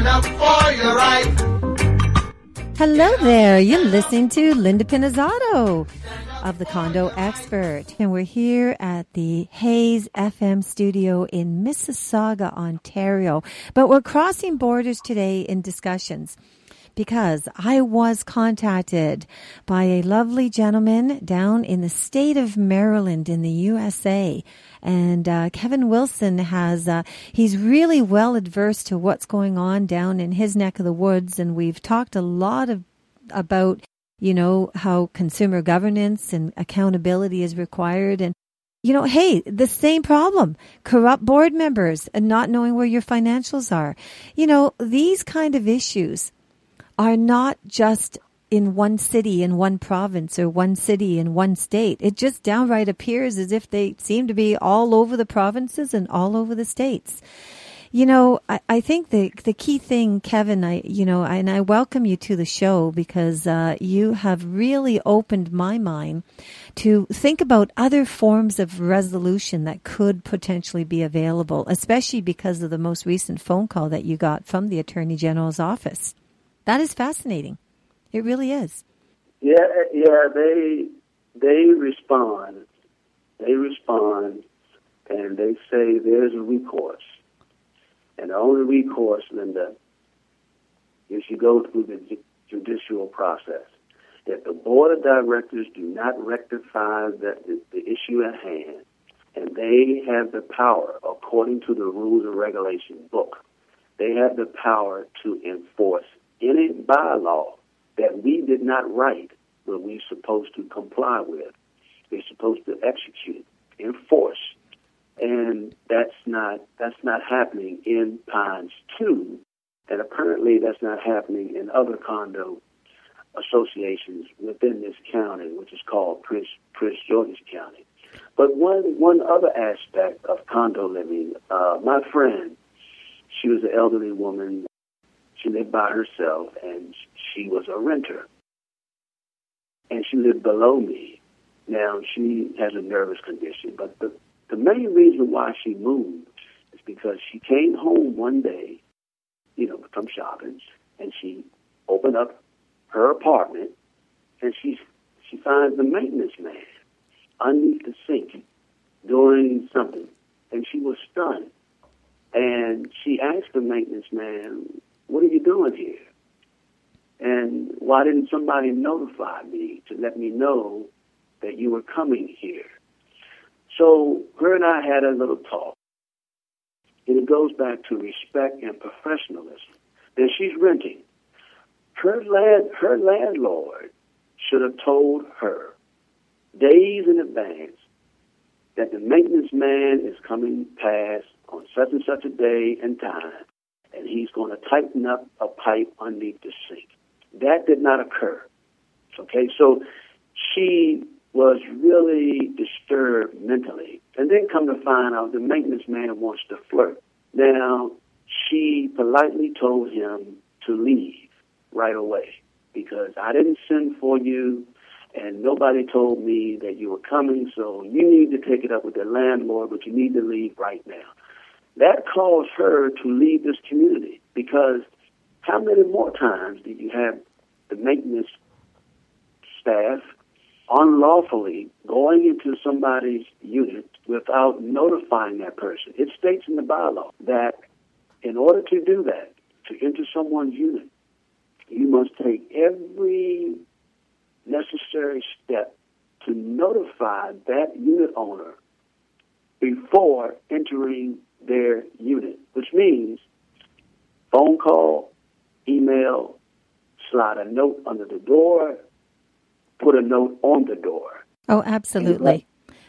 stand up for your right. Hello there. You're listening to Linda Pinizzotto of the Condo Expert. And we're here at the Hayes FM studio in Mississauga, Ontario. But we're crossing borders today in discussions because I was contacted by a lovely gentleman down in the state of Maryland in the USA. And uh, Kevin Wilson has, uh, he's really well adverse to what's going on down in his neck of the woods. And we've talked a lot of, about, you know, how consumer governance and accountability is required. And you know, hey, the same problem. Corrupt board members and not knowing where your financials are. You know, these kind of issues are not just in one city, in one province, or one city in one state. It just downright appears as if they seem to be all over the provinces and all over the states. You know, I, I think the the key thing, Kevin, I you know, and I welcome you to the show because uh, you have really opened my mind to think about other forms of resolution that could potentially be available, especially because of the most recent phone call that you got from the Attorney General's office. That is fascinating. It really is. Yeah, yeah. They they respond. They respond, and they say there's a recourse, and the only recourse, Linda, is you go through the judicial process. That the board of directors do not rectify the, the, the issue at hand, and they have the power, according to the rules and regulation book, they have the power to enforce any bylaw that we did not write, but we're supposed to comply with. We're supposed to execute, enforce, and that's not that's not happening in Pines Two, and apparently that's not happening in other condo associations within this county, which is called Prince Prince George's County. But one one other aspect of condo living, uh, my friend, she was an elderly woman she lived by herself, and she was a renter. And she lived below me. Now, she has a nervous condition, but the, the main reason why she moved is because she came home one day, you know, from shopping, and she opened up her apartment, and she, she finds the maintenance man underneath the sink doing something, and she was stunned. And she asked the maintenance man, what are you doing here? And why didn't somebody notify me to let me know that you were coming here? So her and I had a little talk. And it goes back to respect and professionalism. Then she's renting. Her land her landlord should have told her days in advance that the maintenance man is coming past on such and such a day and time and he's going to tighten up a pipe underneath the sink. That did not occur. Okay, so she was really disturbed mentally. And then come to find out the maintenance man wants to flirt. Now, she politely told him to leave right away because I didn't send for you and nobody told me that you were coming, so you need to take it up with the landlord, but you need to leave right now. That caused her to leave this community because how many more times do you have the maintenance staff unlawfully going into somebody's unit without notifying that person? It states in the bylaw that in order to do that, to enter someone's unit, you must take every necessary step to notify that unit owner before entering their unit, which means phone call, email, slide a note under the door, put a note on the door. Oh, absolutely.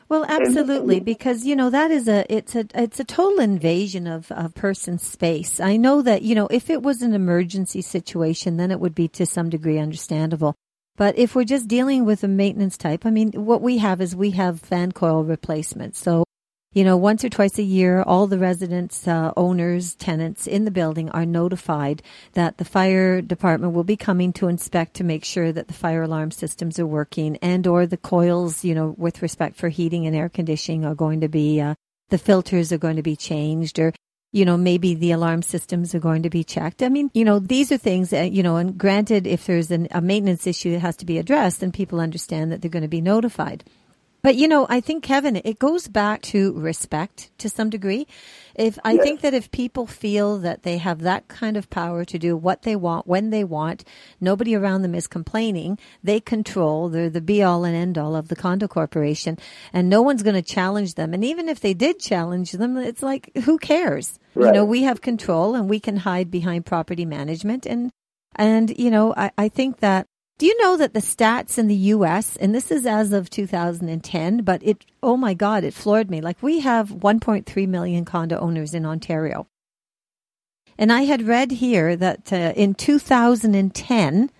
Well, absolutely, because you know that is a it's a it's a total invasion of of person's space. I know that you know if it was an emergency situation, then it would be to some degree understandable. But if we're just dealing with a maintenance type, I mean, what we have is we have fan coil replacement. So you know, once or twice a year, all the residents, uh, owners, tenants in the building are notified that the fire department will be coming to inspect to make sure that the fire alarm systems are working and or the coils, you know, with respect for heating and air conditioning are going to be, uh, the filters are going to be changed or you know, maybe the alarm systems are going to be checked. I mean, you know, these are things that, you know, and granted, if there's an, a maintenance issue that has to be addressed, then people understand that they're going to be notified. But you know, I think Kevin, it goes back to respect to some degree. If I Yes. think that if people feel that they have that kind of power to do what they want when they want, nobody around them is complaining. They control. They're the be all and end all of the condo corporation, and no one's going to challenge them. And even if they did challenge them, it's like who cares? You know, we have control and we can hide behind property management and and you know, I, I think that do you know that the stats in the US, and this is as of 2010, but it, oh my God, it floored me. Like we have 1.3 million condo owners in Ontario. And I had read here that uh, in 2010,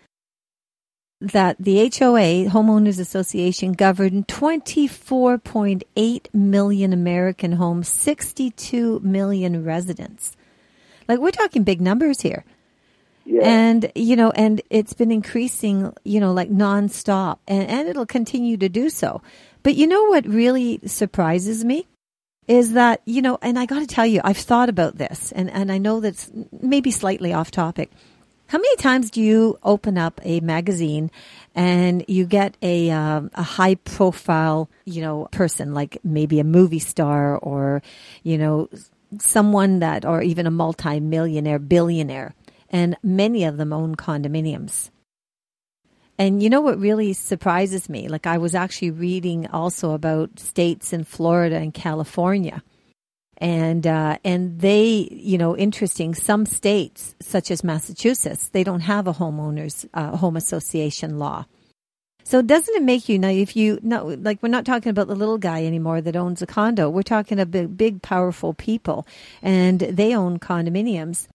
that the HOA, Homeowners Association, governed 24.8 million American homes, 62 million residents. Like we're talking big numbers here. And, you know, and it's been increasing, you know, like nonstop and, and it'll continue to do so. But you know what really surprises me is that, you know, and I got to tell you, I've thought about this and, and I know that's maybe slightly off topic. How many times do you open up a magazine and you get a um, a high profile, you know, person like maybe a movie star or, you know, someone that or even a multi-millionaire, billionaire, and many of them own condominiums. And you know what really surprises me? Like I was actually reading also about states in Florida and California and uh, and they, you know, interesting. Some states, such as Massachusetts, they don't have a homeowners uh, home association law. So doesn't it make you now? If you no, like we're not talking about the little guy anymore that owns a condo. We're talking about big, big, powerful people, and they own condominiums.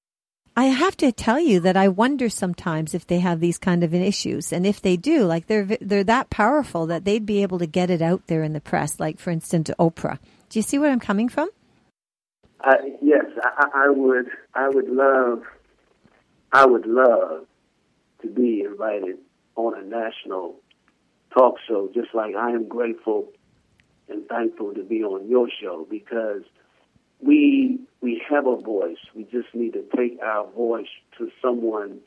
I have to tell you that I wonder sometimes if they have these kind of issues, and if they do, like they're they're that powerful that they'd be able to get it out there in the press. Like for instance, Oprah. Do you see where I'm coming from? Uh, I, yes, I, I would. I would love. I would love to be invited on a national talk show, just like I am grateful and thankful to be on your show because we we have a voice. We just need to take our voice to someone,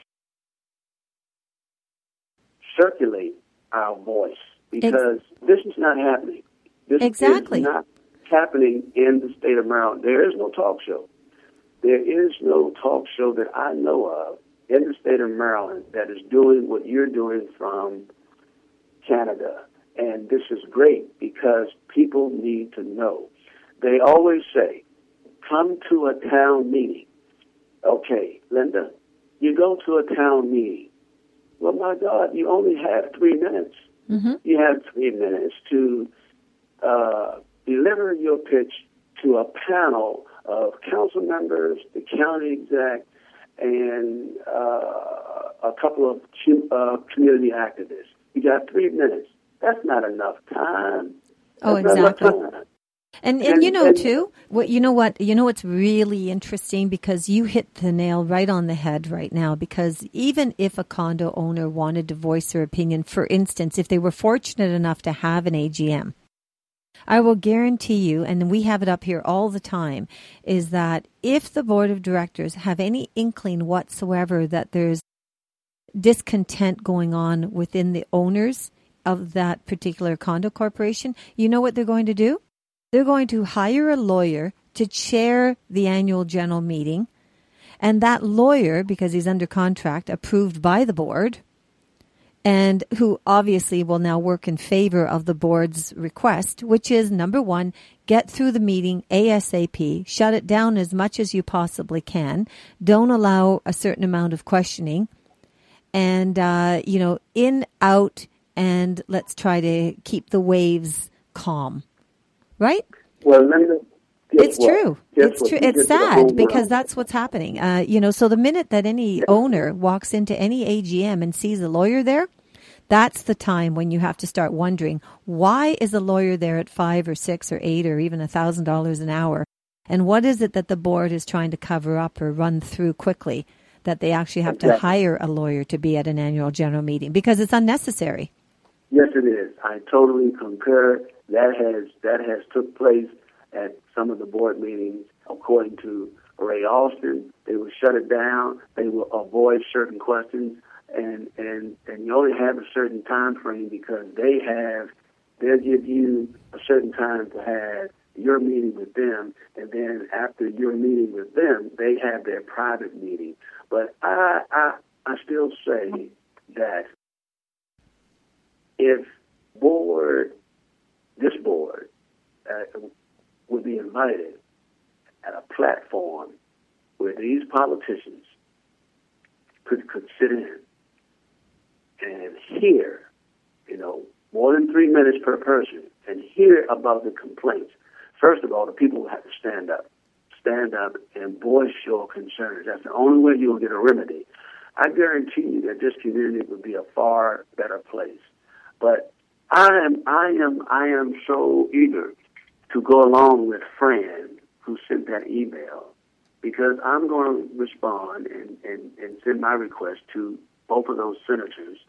circulate our voice because this is not happening. This Exactly. is not happening in the state of Maryland. There is no talk show. There is no talk show that I know of in the state of Maryland that is doing what you're doing from Canada. And this is great because people need to know. They always say, come to a town meeting. Okay, Linda, you go to a town meeting. Well, my God, you only have three minutes. Mm-hmm. You have three minutes to uh, deliver your pitch to a panel of council members, the county exec, and uh, a couple of uh, community activists. You got three minutes. That's not enough time. Oh, That's not enough exactly. time. And and And- you know and- too, what you know what you know what's really interesting because you hit the nail right on the head right now because even if a condo owner wanted to voice their opinion, for instance, if they were fortunate enough to have an AGM, I will guarantee you, and we have it up here all the time, is that if the board of directors have any inkling whatsoever that there's discontent going on within the owners of that particular condo corporation, you know what they're going to do? They're going to hire a lawyer to chair the annual general meeting. And that lawyer, because he's under contract, approved by the board, and who obviously will now work in favor of the board's request, which is number one, get through the meeting ASAP, shut it down as much as you possibly can, don't allow a certain amount of questioning, and, uh, you know, in, out, and let's try to keep the waves calm. Right? Well, It's what? true. Guess It's what? true. It's get to the sad because that's what's happening. Uh, you know, so the minute that any owner walks into any AGM and sees a lawyer there, that's the time when you have to start wondering why is a lawyer there at five or six or eight or even a thousand dollars an hour, and what is it that the board is trying to cover up or run through quickly that they actually have to hire a lawyer to be at an annual general meeting because it's unnecessary. Yes, it is. I totally concur. That has that has took place at some of the board meetings, according to Ray Alston. They will shut it down. They will avoid certain questions, and and and you only have a certain time frame because they have they'll give you a certain time to have your meeting with them, and then after your meeting with them, they have their private meeting. But I I, I still say that if board this board uh, would be invited at a platform where these politicians could, could sit in and hear, you know, more than three minutes per person and hear about the complaints. First of all, the people have to stand up. Stand up and voice your concerns. That's the only way you'll get a remedy. I guarantee you that this community would be a far better place. But I am, I am, I am so eager to go along with Fran who sent that email because I'm going to respond and, and, and send my request to both of those senators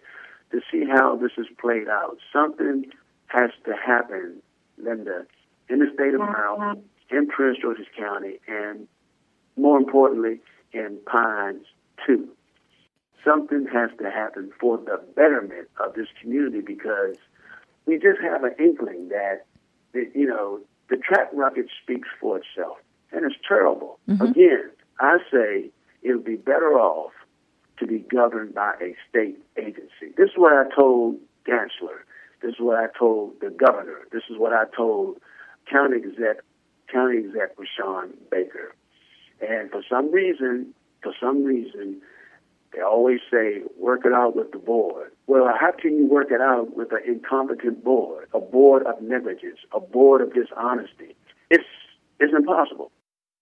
to see how this is played out. Something has to happen, Linda, in the state of Maryland, in Prince George's County, and more importantly, in Pines, too. Something has to happen for the betterment of this community because we just have an inkling that, that you know, the track record speaks for itself, and it's terrible. Mm-hmm. Again, I say it would be better off to be governed by a state agency. This is what I told Gansler. This is what I told the governor. This is what I told county exec, county exec Rushern Baker. And for some reason, for some reason, they always say, work it out with the board. Well, how can you work it out with an incompetent board, a board of negligence, a board of dishonesty? It's, it's impossible.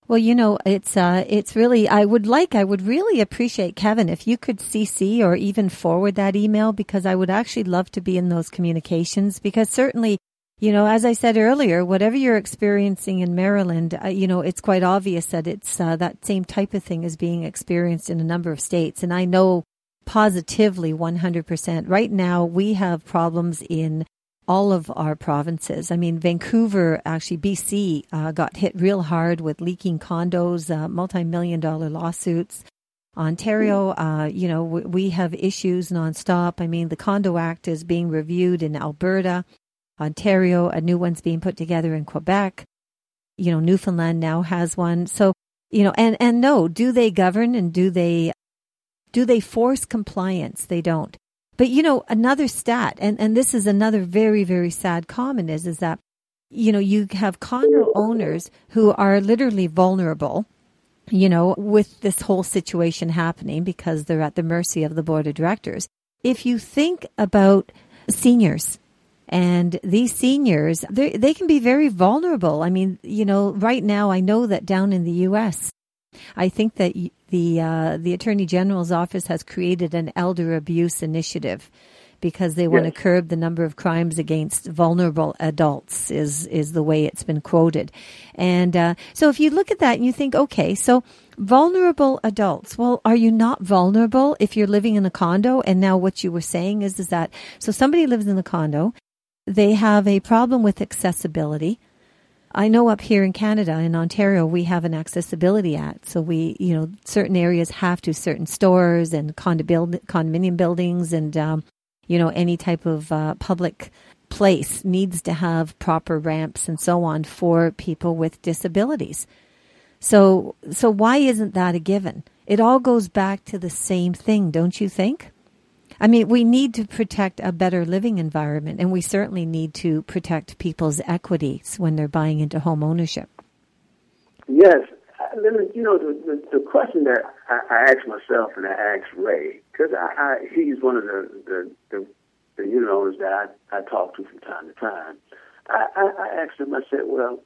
Well, you know, it's uh, it's really. I would like, I would really appreciate Kevin if you could CC or even forward that email because I would actually love to be in those communications because certainly you know, as I said earlier, whatever you're experiencing in Maryland, uh, you know, it's quite obvious that it's uh, that same type of thing is being experienced in a number of states. And I know positively 100%. Right now, we have problems in all of our provinces. I mean, Vancouver, actually, BC, uh, got hit real hard with leaking condos, uh, multi million dollar lawsuits. Ontario, uh, you know, we have issues nonstop. I mean, the Condo Act is being reviewed in Alberta. Ontario, a new one's being put together in Quebec. You know, Newfoundland now has one. So, you know, and, and no, do they govern and do they, do they force compliance? They don't. But, you know, another stat, and, and this is another very, very sad comment is, is that, you know, you have condo owners who are literally vulnerable, you know, with this whole situation happening because they're at the mercy of the board of directors. If you think about seniors, and these seniors, they they can be very vulnerable. I mean, you know, right now I know that down in the U.S., I think that the uh, the Attorney General's office has created an elder abuse initiative because they want yes. to curb the number of crimes against vulnerable adults is is the way it's been quoted and uh, so if you look at that and you think okay so vulnerable adults well are you not vulnerable if you're living in a condo and now what you were saying is is that so somebody lives in a condo they have a problem with accessibility. I know up here in Canada, in Ontario, we have an accessibility act. So we, you know, certain areas have to, certain stores and condominium buildings and, um, you know, any type of uh, public place needs to have proper ramps and so on for people with disabilities. So, so why isn't that a given? It all goes back to the same thing, don't you think? I mean, we need to protect a better living environment, and we certainly need to protect people's equities when they're buying into home ownership. Yes. Uh, you know, the, the, the question that I, I asked myself and I asked Ray, because I, I, he's one of the, the, the, the unit owners that I, I talk to from time to time. I, I, I asked him, I said, well,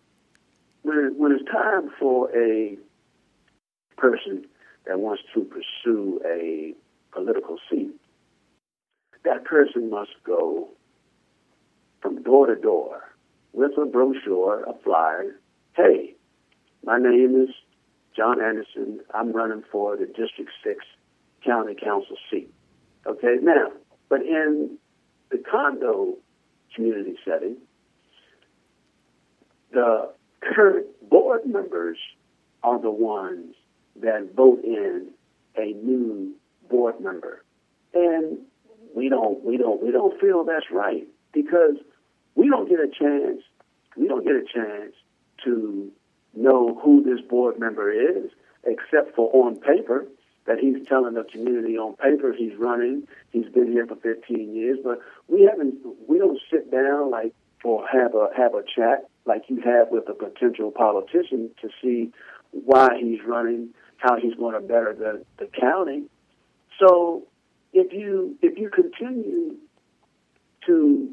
when, when it's time for a person that wants to pursue a political seat, that person must go from door to door with a brochure, a flyer. Hey, my name is John Anderson. I'm running for the District 6 County Council seat. Okay, now, but in the condo community setting, the current board members are the ones that vote in a new board member. And we don't we don't we don't feel that's right because we don't get a chance we don't get a chance to know who this board member is except for on paper that he's telling the community on paper he's running. He's been here for 15 years, but we haven't. We don't sit down like or have a have a chat like you have with a potential politician to see why he's running, how he's going to better the the county. So if you if you continue to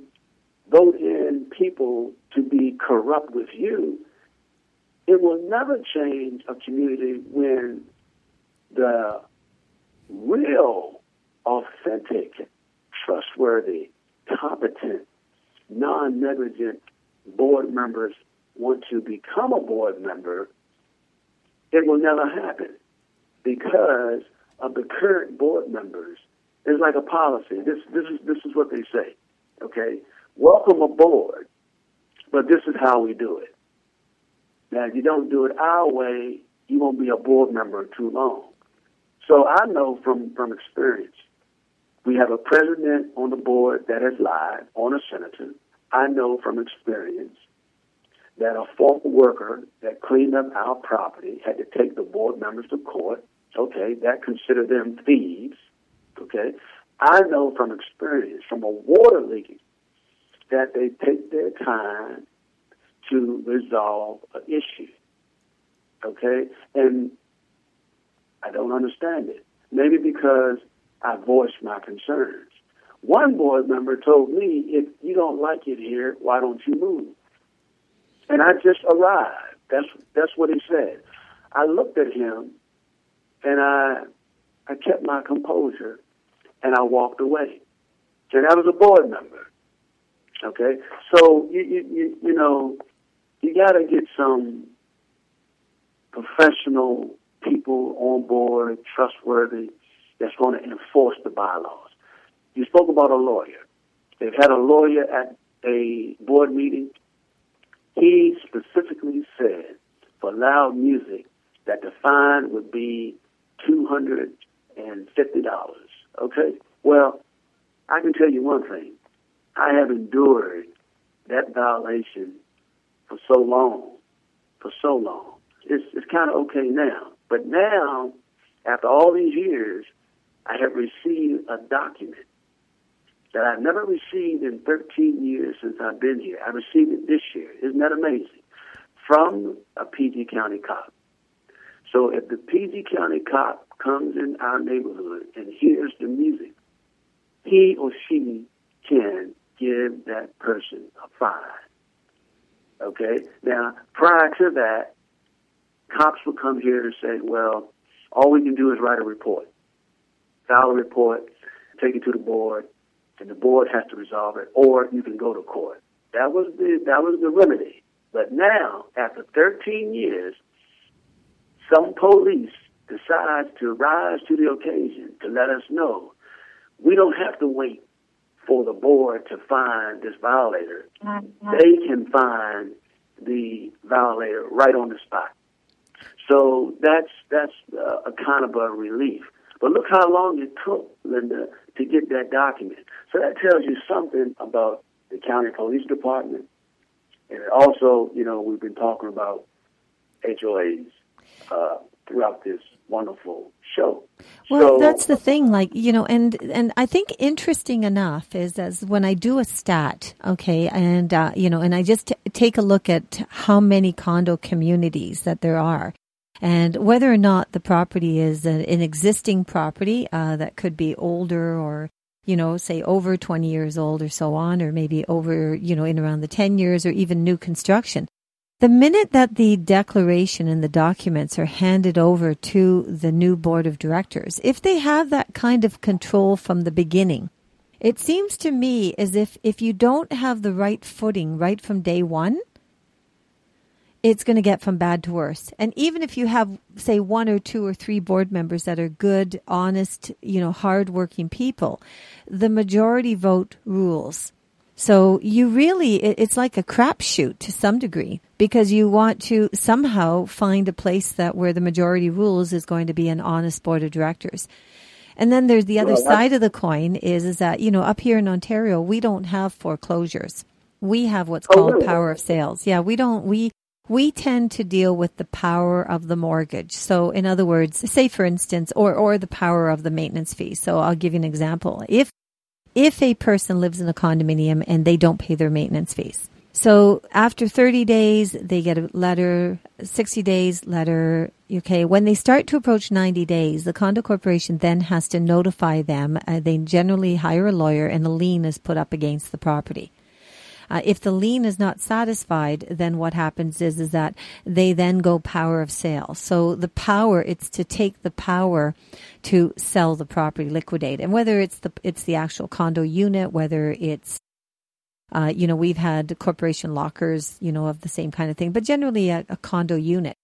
vote in people to be corrupt with you, it will never change a community when the real, authentic, trustworthy, competent, non negligent board members want to become a board member, it will never happen because of the current board members. It's like a policy. This this is this is what they say. Okay? Welcome aboard, but this is how we do it. Now if you don't do it our way, you won't be a board member too long. So I know from, from experience, we have a president on the board that has lied on a senator. I know from experience that a former worker that cleaned up our property had to take the board members to court. Okay, that consider them thieves. Okay, I know from experience from a water leak that they take their time to resolve an issue. Okay, and I don't understand it. Maybe because I voiced my concerns. One board member told me, if you don't like it here, why don't you move? And I just arrived. That's that's what he said. I looked at him and I I kept my composure and I walked away. And I was a board member. Okay? So you you you, you know, you gotta get some professional people on board, trustworthy, that's going to enforce the bylaws. You spoke about a lawyer. They've had a lawyer at a board meeting. He specifically said for loud music that the fine would be $250. Okay? Well, I can tell you one thing. I have endured that violation for so long, for so long. It's, it's kind of okay now. But now, after all these years, I have received a document that I've never received in 13 years since I've been here. I received it this year. Isn't that amazing? From a PG County cop. So if the PG County cop comes in our neighborhood and hears the music, he or she can give that person a fine. Okay? Now, prior to that, cops will come here and say, well, all we can do is write a report, file a report, take it to the board, and the board has to resolve it, or you can go to court. That was the that was the remedy. But now, after 13 years, some police decides to rise to the occasion to let us know we don't have to wait for the board to find this violator. Mm-hmm. They can find the violator right on the spot. So that's that's uh, a kind of a relief. But look how long it took, Linda, to get that document. So that tells you something about the county police department. And also, you know, we've been talking about HOAs uh, throughout this wonderful show. Well, so, that's the thing, like you know, and and I think interesting enough is as when I do a stat, okay, and uh, you know, and I just t- take a look at how many condo communities that there are, and whether or not the property is an, an existing property uh, that could be older or you know say over 20 years old or so on or maybe over you know in around the 10 years or even new construction the minute that the declaration and the documents are handed over to the new board of directors if they have that kind of control from the beginning it seems to me as if if you don't have the right footing right from day one it's going to get from bad to worse. And even if you have, say, one or two or three board members that are good, honest, you know, hardworking people, the majority vote rules. So you really, it's like a crapshoot to some degree because you want to somehow find a place that where the majority rules is going to be an honest board of directors. And then there's the other Well, side of the coin is, is that, you know, up here in Ontario, we don't have foreclosures. We have what's Oh, called really? power of sales. Yeah, we don't, we, we tend to deal with the power of the mortgage. So in other words, say for instance, or, or the power of the maintenance fee. So I'll give you an example. If, if a person lives in a condominium and they don't pay their maintenance fees. So after 30 days, they get a letter, 60 days letter. Okay. When they start to approach 90 days, the condo corporation then has to notify them. Uh, they generally hire a lawyer and a lien is put up against the property. Uh, if the lien is not satisfied, then what happens is is that they then go power of sale. So the power it's to take the power to sell the property, liquidate, and whether it's the it's the actual condo unit, whether it's uh, you know we've had corporation lockers, you know of the same kind of thing, but generally a, a condo unit.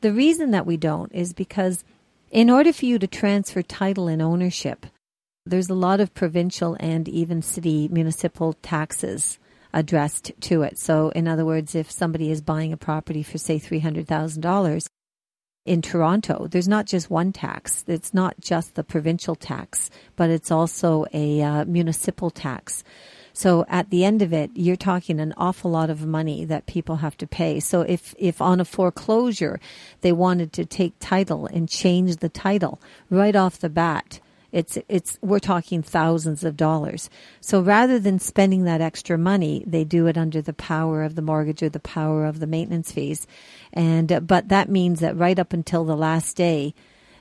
The reason that we don't is because in order for you to transfer title and ownership, there's a lot of provincial and even city municipal taxes addressed to it. So, in other words, if somebody is buying a property for, say, $300,000 in Toronto, there's not just one tax. It's not just the provincial tax, but it's also a uh, municipal tax. So at the end of it, you're talking an awful lot of money that people have to pay. So if, if on a foreclosure, they wanted to take title and change the title right off the bat, it's, it's, we're talking thousands of dollars. So rather than spending that extra money, they do it under the power of the mortgage or the power of the maintenance fees. And, uh, but that means that right up until the last day,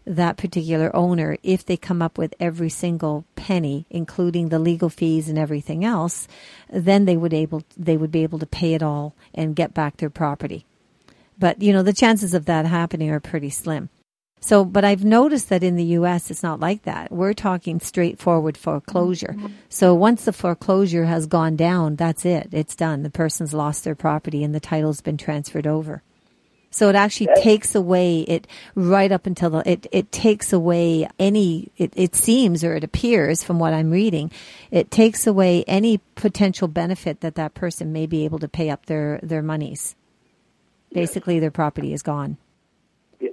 that particular owner, if they come up with every single penny, including the legal fees and everything else, then they would able they would be able to pay it all and get back their property. But you know the chances of that happening are pretty slim. So, but I've noticed that in the U.S. it's not like that. We're talking straightforward foreclosure. Mm-hmm. So once the foreclosure has gone down, that's it. It's done. The person's lost their property and the title's been transferred over. So it actually takes away it right up until the, it, it takes away any, it, it seems or it appears from what I'm reading, it takes away any potential benefit that that person may be able to pay up their, their monies. Basically, their property is gone.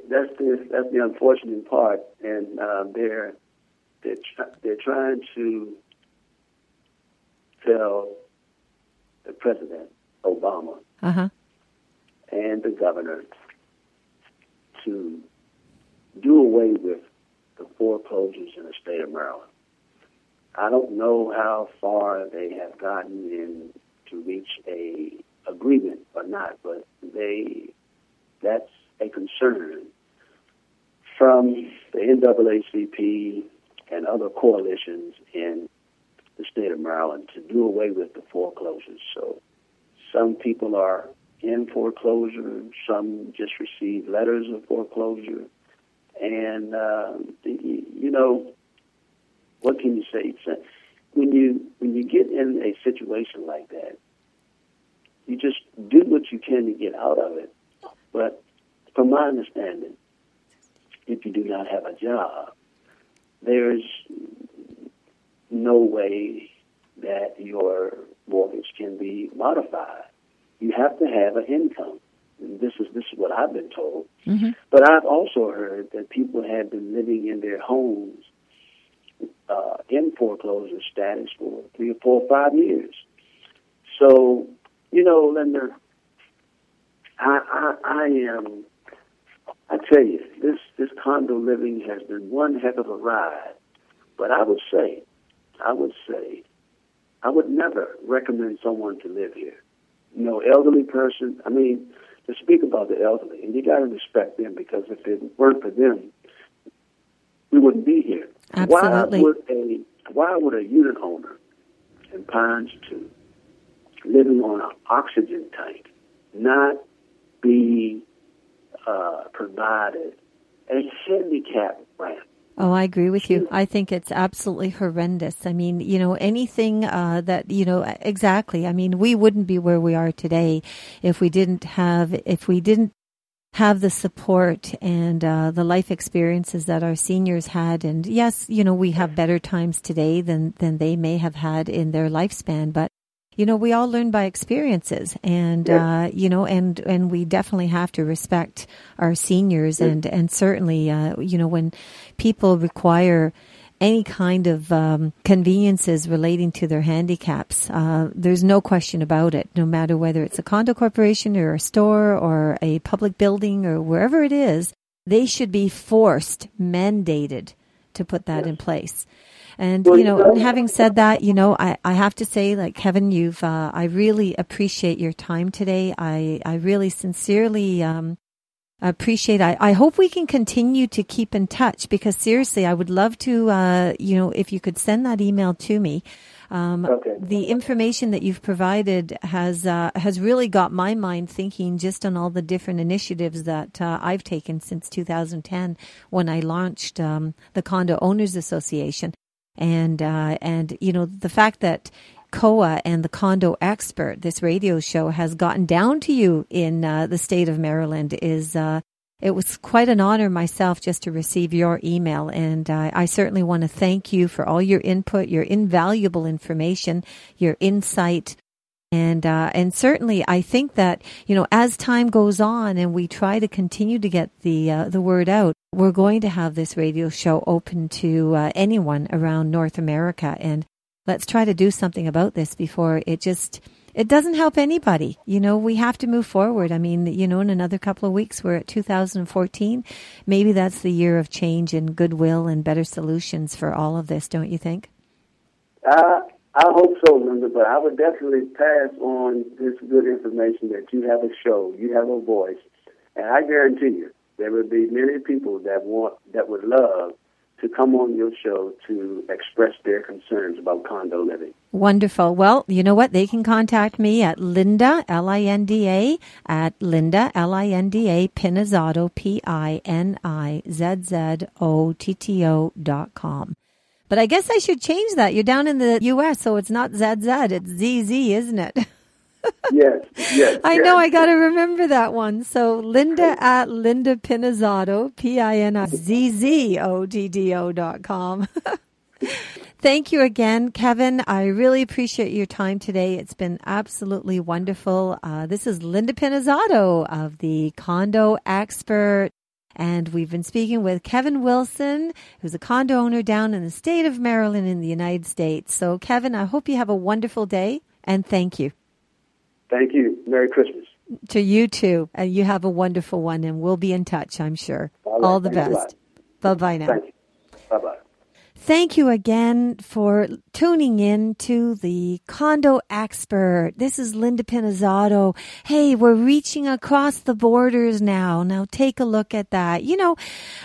That's the that's the unfortunate part, and uh, they're they're tr- they're trying to tell the president Obama Uh huh. and the governor to do away with the foreclosures in the state of Maryland. I don't know how far they have gotten in to reach a agreement or not, but they that's a concern from the NAACP and other coalitions in the state of Maryland to do away with the foreclosures. So some people are in foreclosure, some just receive letters of foreclosure, and uh, you know what can you say? When you when you get in a situation like that, you just do what you can to get out of it. But from my understanding, if you do not have a job, there's no way that your mortgage can be modified. You have to have an income. And this is this is what I've been told. Mm-hmm. But I've also heard that people have been living in their homes uh, in foreclosure status for three or four or five years. So, you know, Linda, I, I, I am. I tell you, this this condo living has been one heck of a ride. But I would say, I would say, I would never recommend someone to live here. You know, elderly person. I mean, to speak about the elderly, and you got to respect them because if it weren't for them, we wouldn't be here. Absolutely. Why would a why would a unit owner in Pines Two living on an oxygen tank not be uh, provided a handicap ramp? Oh, I agree with you. I think it's absolutely horrendous. I mean, you know, anything uh, that you know exactly. I mean, we wouldn't be where we are today if we didn't have if we didn't have the support and uh, the life experiences that our seniors had. And yes, you know, we have better times today than than they may have had in their lifespan, but you know, we all learn by experiences, and uh, you know, and and we definitely have to respect our seniors, and and certainly, uh, you know, when people require any kind of um, conveniences relating to their handicaps, uh, there's no question about it. No matter whether it's a condo corporation or a store or a public building or wherever it is, they should be forced, mandated to put that in place. And you know, having said that, you know, I, I have to say, like Kevin, you've uh, I really appreciate your time today. I I really sincerely um, appreciate. I I hope we can continue to keep in touch because seriously, I would love to. Uh, you know, if you could send that email to me. Um, Okay. The information that you've provided has uh, has really got my mind thinking just on all the different initiatives that uh, I've taken since 2010 when I launched um, the Condo Owners Association, and uh, and you know the fact that COA and the Condo Expert, this radio show, has gotten down to you in uh, the state of Maryland is. Uh, it was quite an honor myself just to receive your email, and uh, I certainly want to thank you for all your input, your invaluable information, your insight, and uh, and certainly I think that you know as time goes on and we try to continue to get the uh, the word out, we're going to have this radio show open to uh, anyone around North America, and let's try to do something about this before it just it doesn't help anybody. You know, we have to move forward. I mean, you know, in another couple of weeks, we're at 2014. Maybe that's the year of change and goodwill and better solutions for all of this, don't you think? I I hope so, Linda, but I would definitely pass on this good information that you have a show, you have a voice, and I guarantee you there will be many people that want that would love to come on your show to express their concerns about condo living. Wonderful. Well, you know what? They can contact me at Linda, L-I-N-D-A, at Linda, L-I-N-D-A, Pinizzotto, P-I-N-I-Z-Z-O-T-T-O dot com. But I guess I should change that. You're down in the U.S., so it's not ZZ, it's ZZ, isn't it? Yes, yes. I yes. know I got to remember that one. So Linda at Linda Pinizzotto, P-I-N-I-Z-Z-O-D-D-O dot com. Thank you again, Kevin. I really appreciate your time today. It's been absolutely wonderful. Uh, this is Linda Pinizzotto of the Condo Expert. And we've been speaking with Kevin Wilson, who's a condo owner down in the state of Maryland in the United States. So, Kevin, I hope you have a wonderful day and thank you. Thank you. Merry Christmas. To you too. And you have a wonderful one, and we'll be in touch, I'm sure. All right. All the Thanks best. Bye bye now. Thank you. Bye bye. Thank you again for tuning in to the condo expert. This is Linda Pinizzotto. Hey, we're reaching across the borders now. Now take a look at that. You know,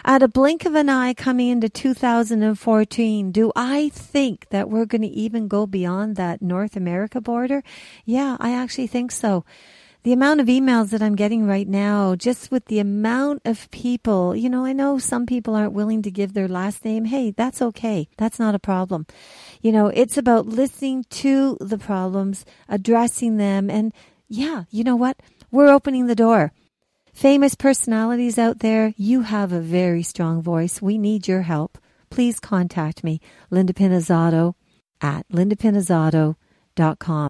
at a blink of an eye coming into 2014, do I think that we're going to even go beyond that North America border? Yeah, I actually think so the amount of emails that I'm getting right now, just with the amount of people, you know, I know some people aren't willing to give their last name. Hey, that's okay. That's not a problem. You know, it's about listening to the problems, addressing them. And yeah, you know what? We're opening the door. Famous personalities out there, you have a very strong voice. We need your help. Please contact me, Linda Pinizzotto at lindapinizzotto.com.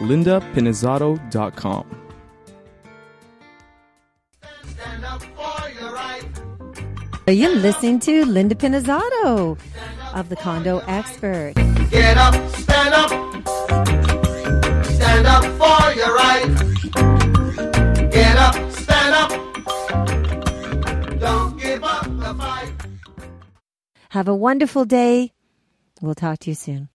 lindapinizzotto.com. Stand up for your right. You're listening to Linda Pinizzotto of the Condo Expert. Get up, stand up. Stand up for your right. Get up, stand up. Don't give up the fight. Have a wonderful day. We'll talk to you soon.